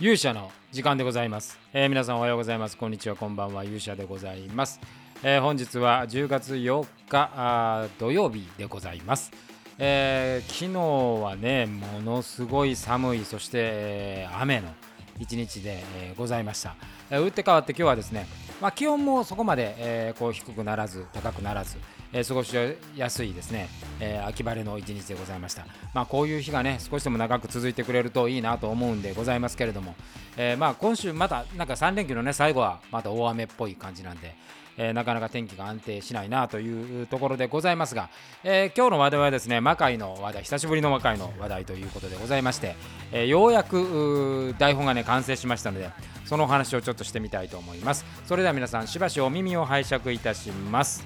勇者の時間でございます、えー、皆さんおはようございます。こんにちは。こんばんは。勇者でございます、えー、本日は10月4日土曜日でございます、えー、昨日はねものすごい寒いそして、え雨の一日で、えございました、え打って変わって今日はですね、まあ、気温もそこまで、えこう低くならず高くならずえー、過ごしやすいですね、えー、秋晴れの一日でございました。まあ、こういう日がね、少しでも長く続いてくれるといいなと思うんでございますけれども、え、まあ今週またなんか3連休のね、最後はまた大雨っぽい感じなんで、えー、なかなか天気が安定しないなというところでございますが、えー、今日の話題はですね魔界の話題久しぶりの魔界の話題ということでございまして、えー、ようやく台本がね完成しましたのでそのお話をちょっとしてみたいと思います。それでは皆さんしばしお耳を拝借いたします。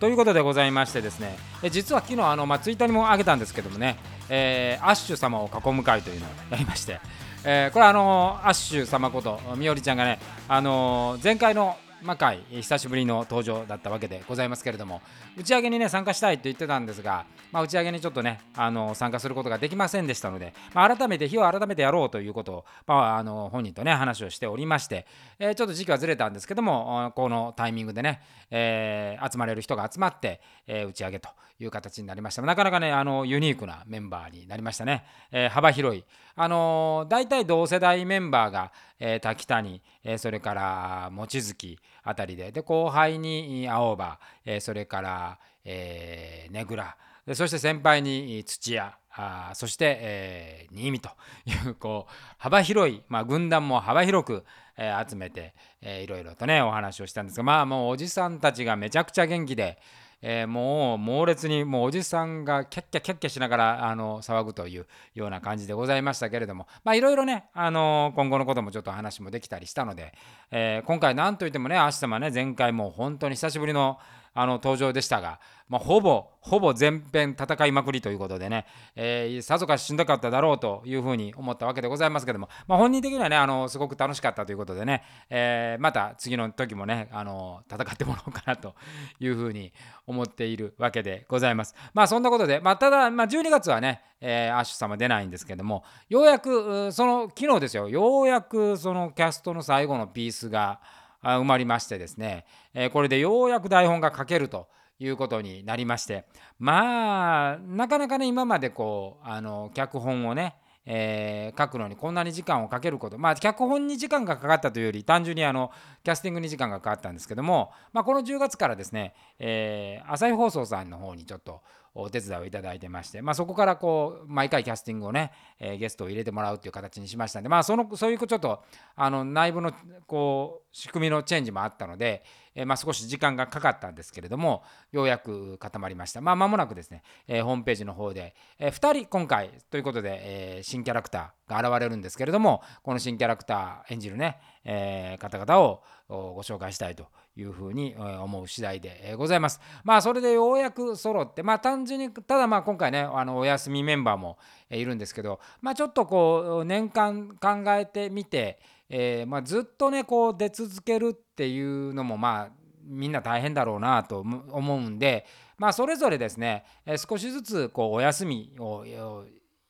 ということでございましてですねえ実は昨日あの、まあ、ツイッターにも上げたんですけどもね、えー、アッシュ様を囲む会というのをやりまして、えー、これあのアッシュ様ことみおりちゃんがね、あの前回の魔界久しぶりの登場だったわけでございますけれども打ち上げにね参加したいと言ってたんですが、まあ、打ち上げにちょっとねあの参加することができませんでしたので、まあ、改めて日を改めてやろうということを、まあ、あの本人とね話をしておりまして、えー、ちょっと時期はずれたんですけどもこのタイミングでね、えー、集まれる人が集まって、えー、打ち上げという形になりました。なかなかねあのユニークなメンバーになりましたね、えー、幅広い。あのー、大体同世代メンバーが、えー、滝谷、えー、それから望月あたりで。で後輩に青葉、え、それから、えー、ねぐら。そして先輩に土屋あそして、えー、新見というこう幅広い、まあ、軍団も幅広く、えー、集めて、えー、いろいろとねお話をしたんですがまあもうおじさんたちがめちゃくちゃ元気で、えー、もう猛烈にもうおじさんがキャッキャキャッキャしながらあの騒ぐというような感じでございましたけれども。まあいろいろね、あの今後のこともちょっと話もできたりしたので、えー、今回なんといってもね明日もね前回もう本当に久しぶりのあの登場でしたが、まあ、ほぼほぼ全編戦いまくりということでね、えー、さぞかししんどかっただろうというふうに思ったわけでございますけども、まあ、本人的にはねあのすごく楽しかったということでね、えー、また次の時もねあの戦ってもらおうかなというふうに思っているわけでございます。まあそんなことで、まあ、ただ、まあ、12月はね、えー、アッシュ様出ないんですけどもようやくその昨日ですよようやくそのキャストの最後のピースが埋まりましてですね、えこれでようやく台本が書けるということになりまして。まあなかなかね今までこうあの脚本をねえー、書くのにこんなに時間をかけること。まあ脚本に時間がかかったというより単純にあのキャスティングに時間がかかったんですけども、まあ、この10月からですね、えー、朝日放送さんの方にちょっとお手伝いをいただいてまして、まあ、そこからこう毎回キャスティングをね、えー、ゲストを入れてもらうっていう形にしましたんで、まあ、そのそういうちょっとあの内部のこう仕組みのチェンジもあったので、えー、まあ、少し時間がかかったんですけれどもようやく固まりました。まあ、間もなくですね、えー、ホームページの方で、え2人今回ということで、え新キャラクターが現れるんですけれどもこの新キャラクター演じるね、え方々をご紹介したいというふうに思う次第でございます。まあそれでようやく揃ってまあ単純にただまあ今回ねあのお休みメンバーもいるんですけどまあちょっとこう年間考えてみて、えー、まあずっとねこう出続けるっていうのもまあみんな大変だろうなと思うんでまあそれぞれですね少しずつこうお休みを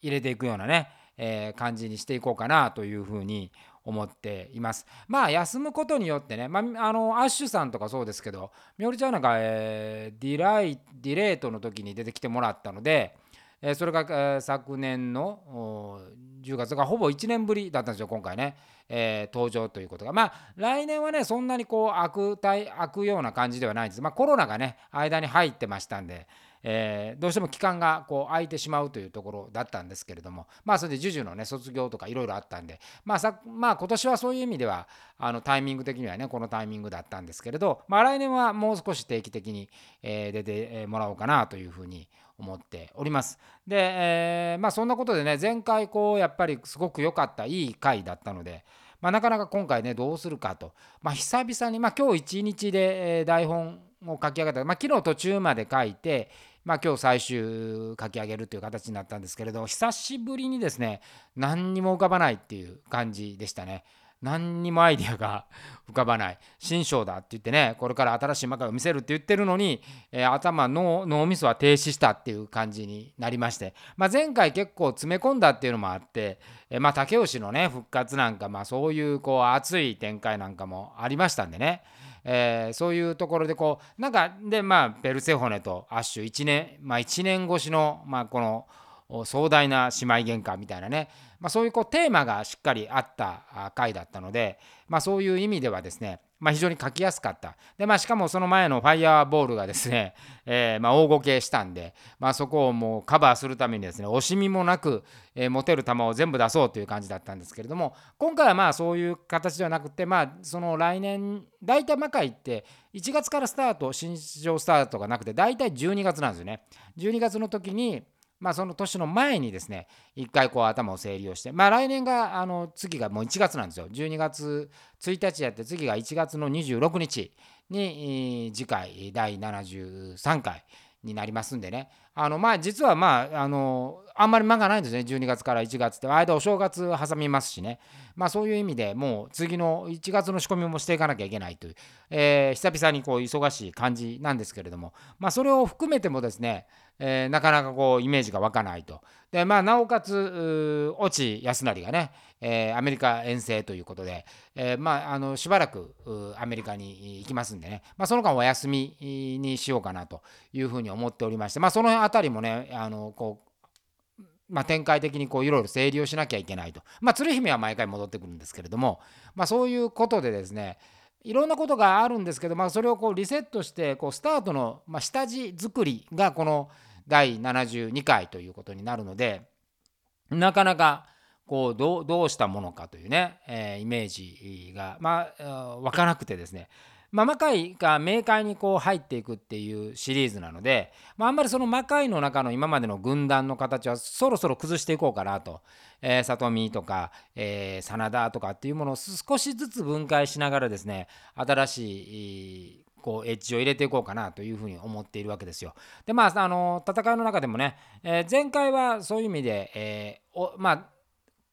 入れていくようなね、え、感じにしていこうかなというふうに思っています。まあ休むことによってね、まあ、あのアッシュさんとかそうですけどみおりちゃんなんか、えー、ディライディレートの時に出てきてもらったので、えー、それが、えー、昨年の10月がほぼ1年ぶりだったんですよ今回ね、えー、登場ということが。まあ来年はねそんなにこう悪態悪ような感じではないんです。まあコロナがね間に入ってましたんでえー、どうしても期間がこう空いてしまうというところだったんですけれどもまあそれで JUJU のね卒業とかいろいろあったんでまあさまあ今年はそういう意味ではあのタイミング的にはねこのタイミングだったんですけれどまあ来年はもう少し定期的に、えー、出てもらおうかなというふうに思っております。で、えー、まあそんなことでね前回こうやっぱりすごく良かったいい回だったので。まあ、なかなか今回ねどうするかと、まあ、久々に、まあ、今日一日で台本を書き上げた、まあ、昨日途中まで書いて、まあ、今日最終書き上げるという形になったんですけれど久しぶりにですね何にも浮かばないっていう感じでしたね。何にもアイディアが 浮かばない。新章だって言ってねこれから新しい魔界を見せるって言ってるのに、えー、頭脳脳みそは停止したっていう感じになりまして、まあ、前回結構詰め込んだっていうのもあって、えー、まあ竹吉のね復活なんか、まあ、そういうこう熱い展開なんかもありましたんでね、えー、そういうところでこうなんかでまあペルセホネとアッシュ1年まあ1年越しの、まあ、この壮大な姉妹喧嘩みたいなねまあ、そういうこうテーマがしっかりあった回だったので、まあ、そういう意味ではですね、まあ、非常に書きやすかった。で、まあ、しかもその前のファイヤーボールがですね、えー、まあ大ごけしたんで、まあ、そこをもうカバーするためにですね、惜しみもなく、えー、持てる球を全部出そうという感じだったんですけれども、今回はまあそういう形ではなくて、まあ、その来年、大体魔界って1月からスタート、新市場スタートがなくて、大体12月なんですよね。12月の時に、まあ、その年の前にですね一回こう頭を整理をしてまあ来年があの次がもう1月なんですよ。12月1日やって次が1月の26日に次回第73回になりますんでね。あのまあ実はまああのあんまり間がないんですね。12月から1月って。間お正月挟みますしね。まあそういう意味でもう次の1月の仕込みもしていかなきゃいけないという、えー、久々にこう忙しい感じなんですけれども。まあそれを含めてもですねえー、なかなかこうイメージが湧かないと。でまあ、なおかつ越智康成がね、えー、アメリカ遠征ということで、え、まあ、あのしばらくアメリカに行きますんでね、まあ、その間お休みにしようかなというふうに思っておりまして、まあ、その辺りもねあのこうまあ、展開的にいろいろ整理をしなきゃいけないと。まあ、鶴姫は毎回戻ってくるんですけれども、まあ、そういうことでですね、いろんなことがあるんですけど、まあ、それをこうリセットしてこうスタートの、ま、下地作りがこの第72回ということになるのでなかなかこうどうしたものかというね、えー、イメージがまあ湧かなくてですねまあ、魔界が明快にこう入っていくっていうシリーズなので、まあ、んまりその魔界の中の今までの軍団の形はそろそろ崩していこうかなと、えー、里見とか、えー、真田とかっていうものを少しずつ分解しながらですね新しいこうエッジを入れていこうかなというふうに思っているわけですよ。でまああの戦いの中でもね、えー、前回はそういう意味で、えー、おまあ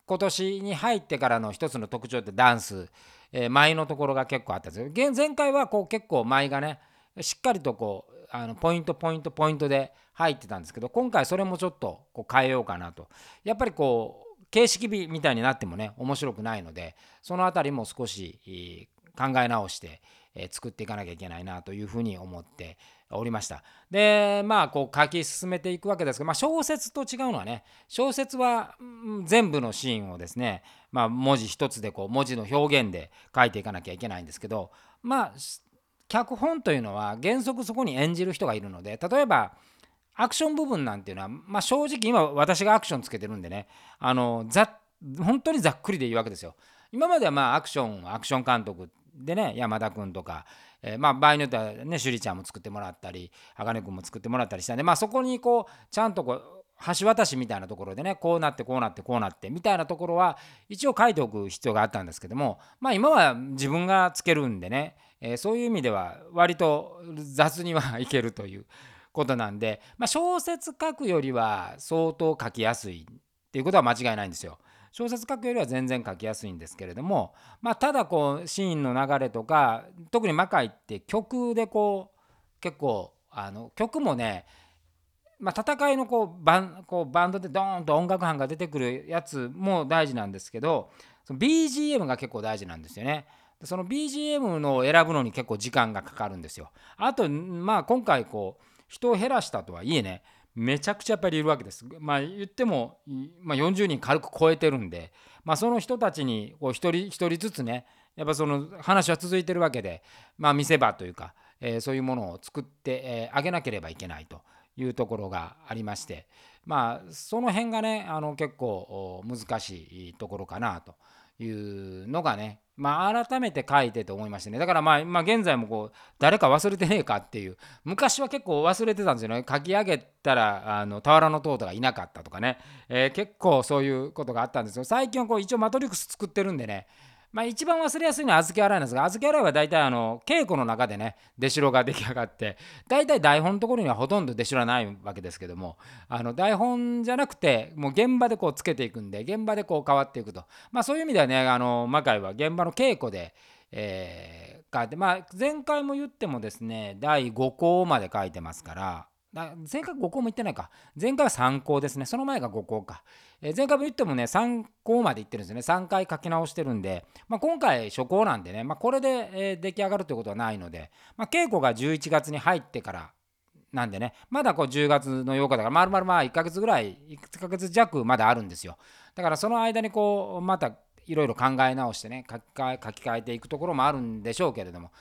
今年に入ってからの一つの特徴ってダンス、えー、舞のところが結構あったんですよ。前回はこう結構舞がねしっかりとこうあのポイントポイントポイントで入ってたんですけど今回それもちょっとこう変えようかなと。やっぱりこう形式美みたいになってもね面白くないのでその辺りも少し考え直して、え作っていかなきゃいけないなというふうに思っておりました。でまあこう書き進めていくわけですけど、まあ、小説と違うのはね小説は全部のシーンをですね、まあ、文字一つでこう文字の表現で書いていかなきゃいけないんですけどまあ脚本というのは原則そこに演じる人がいるので例えばアクション部分なんていうのは、まあ、正直今私がアクションつけてるんでねあのざ本当にざっくりでいいわけですよ。今まではまあアクションアクション監督でね山田君とか、えー、まあ場合によってはね趣里ちゃんも作ってもらったり茜君も作ってもらったりしたんでまあそこにこうちゃんとこう橋渡しみたいなところでねこうなってこうなってこうなってみたいなところは一応書いておく必要があったんですけどもまあ今は自分がつけるんでね、えー、そういう意味では割と雑にはいけるということなんで、まあ、小説書くよりは相当書きやすいっていうことは間違いないんですよ。小説書くよりは全然書きやすいんですけれども、まあ、ただこうシーンの流れとか特に魔界って曲でこう結構あの曲もねまあ、戦いのこうバンこうバンドでドーンと音楽班が出てくるやつも大事なんですけどその BGM が結構大事なんですよね。その BGM の選ぶのに結構時間がかかるんですよ。あとまあ今回こう人を減らしたとはいえねめちゃくちゃやっぱりいるわけです。まあ言っても、まあ、40人軽く超えてるんで、まあ、その人たちにこう一人一人ずつねやっぱその話は続いてるわけで、まあ、見せ場というか、えー、そういうものを作ってあ、えー、げなければいけないというところがありましてまあその辺がねあの結構難しいところかなというのがねまあ、改めて書いてと思いましてね。だからまあ、まあ、現在もこう誰か忘れてねえかっていう。昔は結構忘れてたんですよね。書き上げたらあの俵の塔とかいなかったとかね、えー、結構そういうことがあったんですよ最近はこう一応マトリックス作ってるんでね。まあ、一番忘れやすいのは小豆洗いなんですが小豆洗いは大体あの稽古の中でね出城が出来上がって大体台本のところにはほとんど出城はないわけですけどもあの台本じゃなくてもう現場でこうつけていくんで現場でこう変わっていくと、まあ、そういう意味ではねあの魔界は現場の稽古で、えー、書いてまあ前回も言ってもですね第5項まで書いてますから前回5項も言ってないか。前回は3項ですね。その前が5項か。えー、前回も言ってもね3項までいってるんですね。3回書き直してるんで、まあ、今回初稿なんでね、まあ、これで、えー、出来上がるということはないので、まあ、稽古が11月に入ってからなんでね。まだこう10月の8日だからまるまるまあ1ヶ月ぐらい1ヶ月弱まだあるんですよ。だからその間にこうまたいろいろ考え直してね書き換え書き換えていくところもあるんでしょうけれども。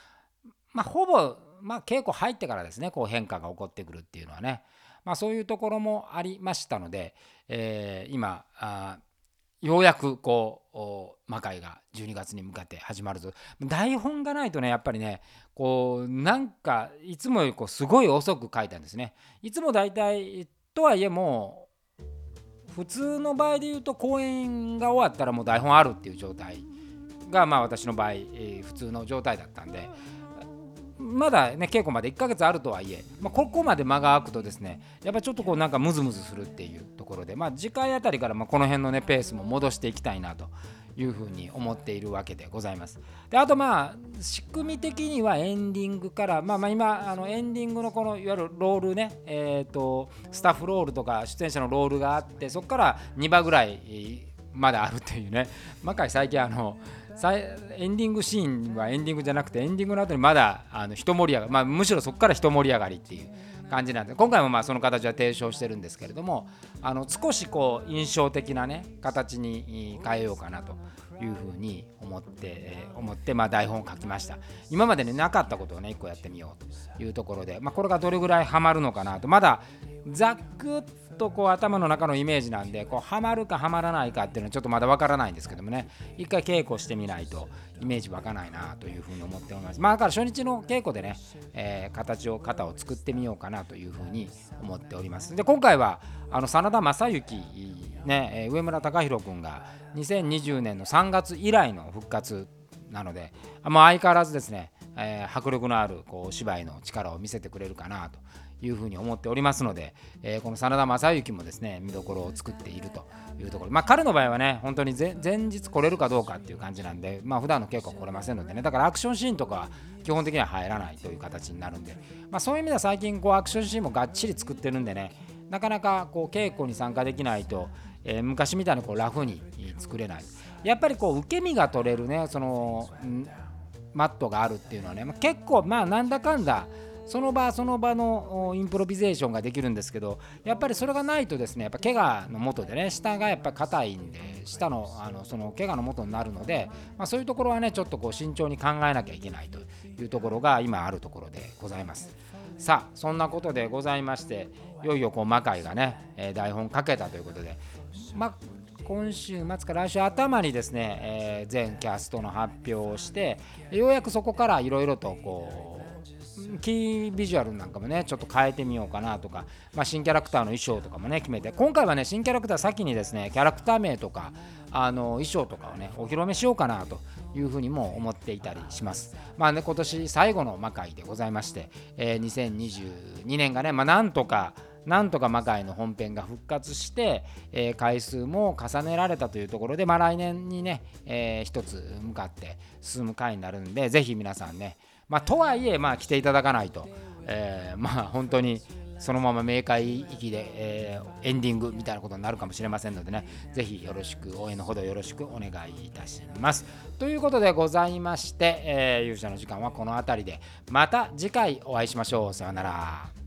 まあほぼまあ稽古入ってからですねこう変化が起こってくるっていうのはね。まあ、そういうところもありましたので、えー、今あようやくこう魔界が12月に向かって始まるぞ。台本がないとねやっぱりねこうなんかいつもよりこうすごい遅く書いたんですね。いつも大体とはいえもう普通の場合で言うと公演が終わったらもう台本あるっていう状態がまあ私の場合、えー、普通の状態だったんでまだね稽古まで1ヶ月あるとはいえ、まあ、ここまで間が空くとですねやっぱちょっとこうなんかムズムズするっていうところでまあ次回あたりからまこの辺のねペースも戻していきたいなというふうに思っているわけでございます。であとまあ仕組み的にはエンディングからまあまあ今あのエンディングのこのいわゆるロールねえっ、ー、とスタッフロールとか出演者のロールがあってそこから2場ぐらいまだあるっていうね魔界最近あのエンディングシーンはエンディングじゃなくてエンディングの後にまだあの一盛り上がり、まあ、むしろそこから一盛り上がりっていう感じなんで今回もまあその形は提唱してるんですけれどもあの少しこう印象的なね形に変えようかなというふうに思って、え、思ってまあ台本を書きました。今までになかったことをね一個やってみようというところで、まあ、これがどれぐらいハマるのかなと。まだざっくとこう頭の中のイメージなんでこうハマるかハマらないかっていうのはちょっとまだわからないんですけどもね。一回稽古してみないとイメージ湧かないなというふうに思っております。まあだから初日の稽古でね、えー、形を型を作ってみようかなというふうに思っております。で今回はあの真田正幸ね上村隆弘君が2020年の3月以来の復活なので、まあ、相変わらずですね、えー、迫力のあるこう芝居の力を見せてくれるかなというふうに思っておりますので、えー、この真田正幸もですね見どころを作っているというところ。まあ彼の場合はね本当に前日来れるかどうかっていう感じなんでまあ普段の稽古は来れませんのでね。だからアクションシーンとかは基本的には入らないという形になるんで、まあ、そういう意味では最近こうアクションシーンもがっちり作ってるんでねなかなかこう稽古に参加できないと、えー、昔みたいにこうラフに作れない。やっぱりこう受け身が取れるねそのマットがあるっていうのはね、まあ、結構まあなんだかんだその場その場のインプロビゼーションができるんですけどやっぱりそれがないとですねやっぱ怪我のもとでね下がやっぱ硬いんで下のあのその怪我のもとになるので、まあ、そういうところはねちょっとこう慎重に考えなきゃいけないというところが今あるところでございます。さあそんなことでございましていよいよこう魔界がね、え、台本かけたということで、ま今週末から来週頭にですね、え、全キャストの発表をしてようやくそこからいろいろとこうキービジュアルなんかもねちょっと変えてみようかなとか、まあ、新キャラクターの衣装とかもね決めて今回はね新キャラクター先にですねキャラクター名とかあの衣装とかをねお披露目しようかなというふうにも思っていたりします。まあね今年最後の魔界でございまして、えー、2022年がね、まあ、なんとかなんとか魔界の本編が復活して、えー、回数も重ねられたというところで、まあ、来年にね、えー、一つ向かって進む回になるんで、ぜひ皆さんね、まあ、とはいえ、まあ、来ていただかないと、えー、まあ、本当にそのまま明快域で、えー、エンディングみたいなことになるかもしれませんのでね、ぜひよろしく、応援のほどよろしくお願いいたします。ということでございまして、えー、勇者の時間はこの辺りで、また次回お会いしましょう。さようなら。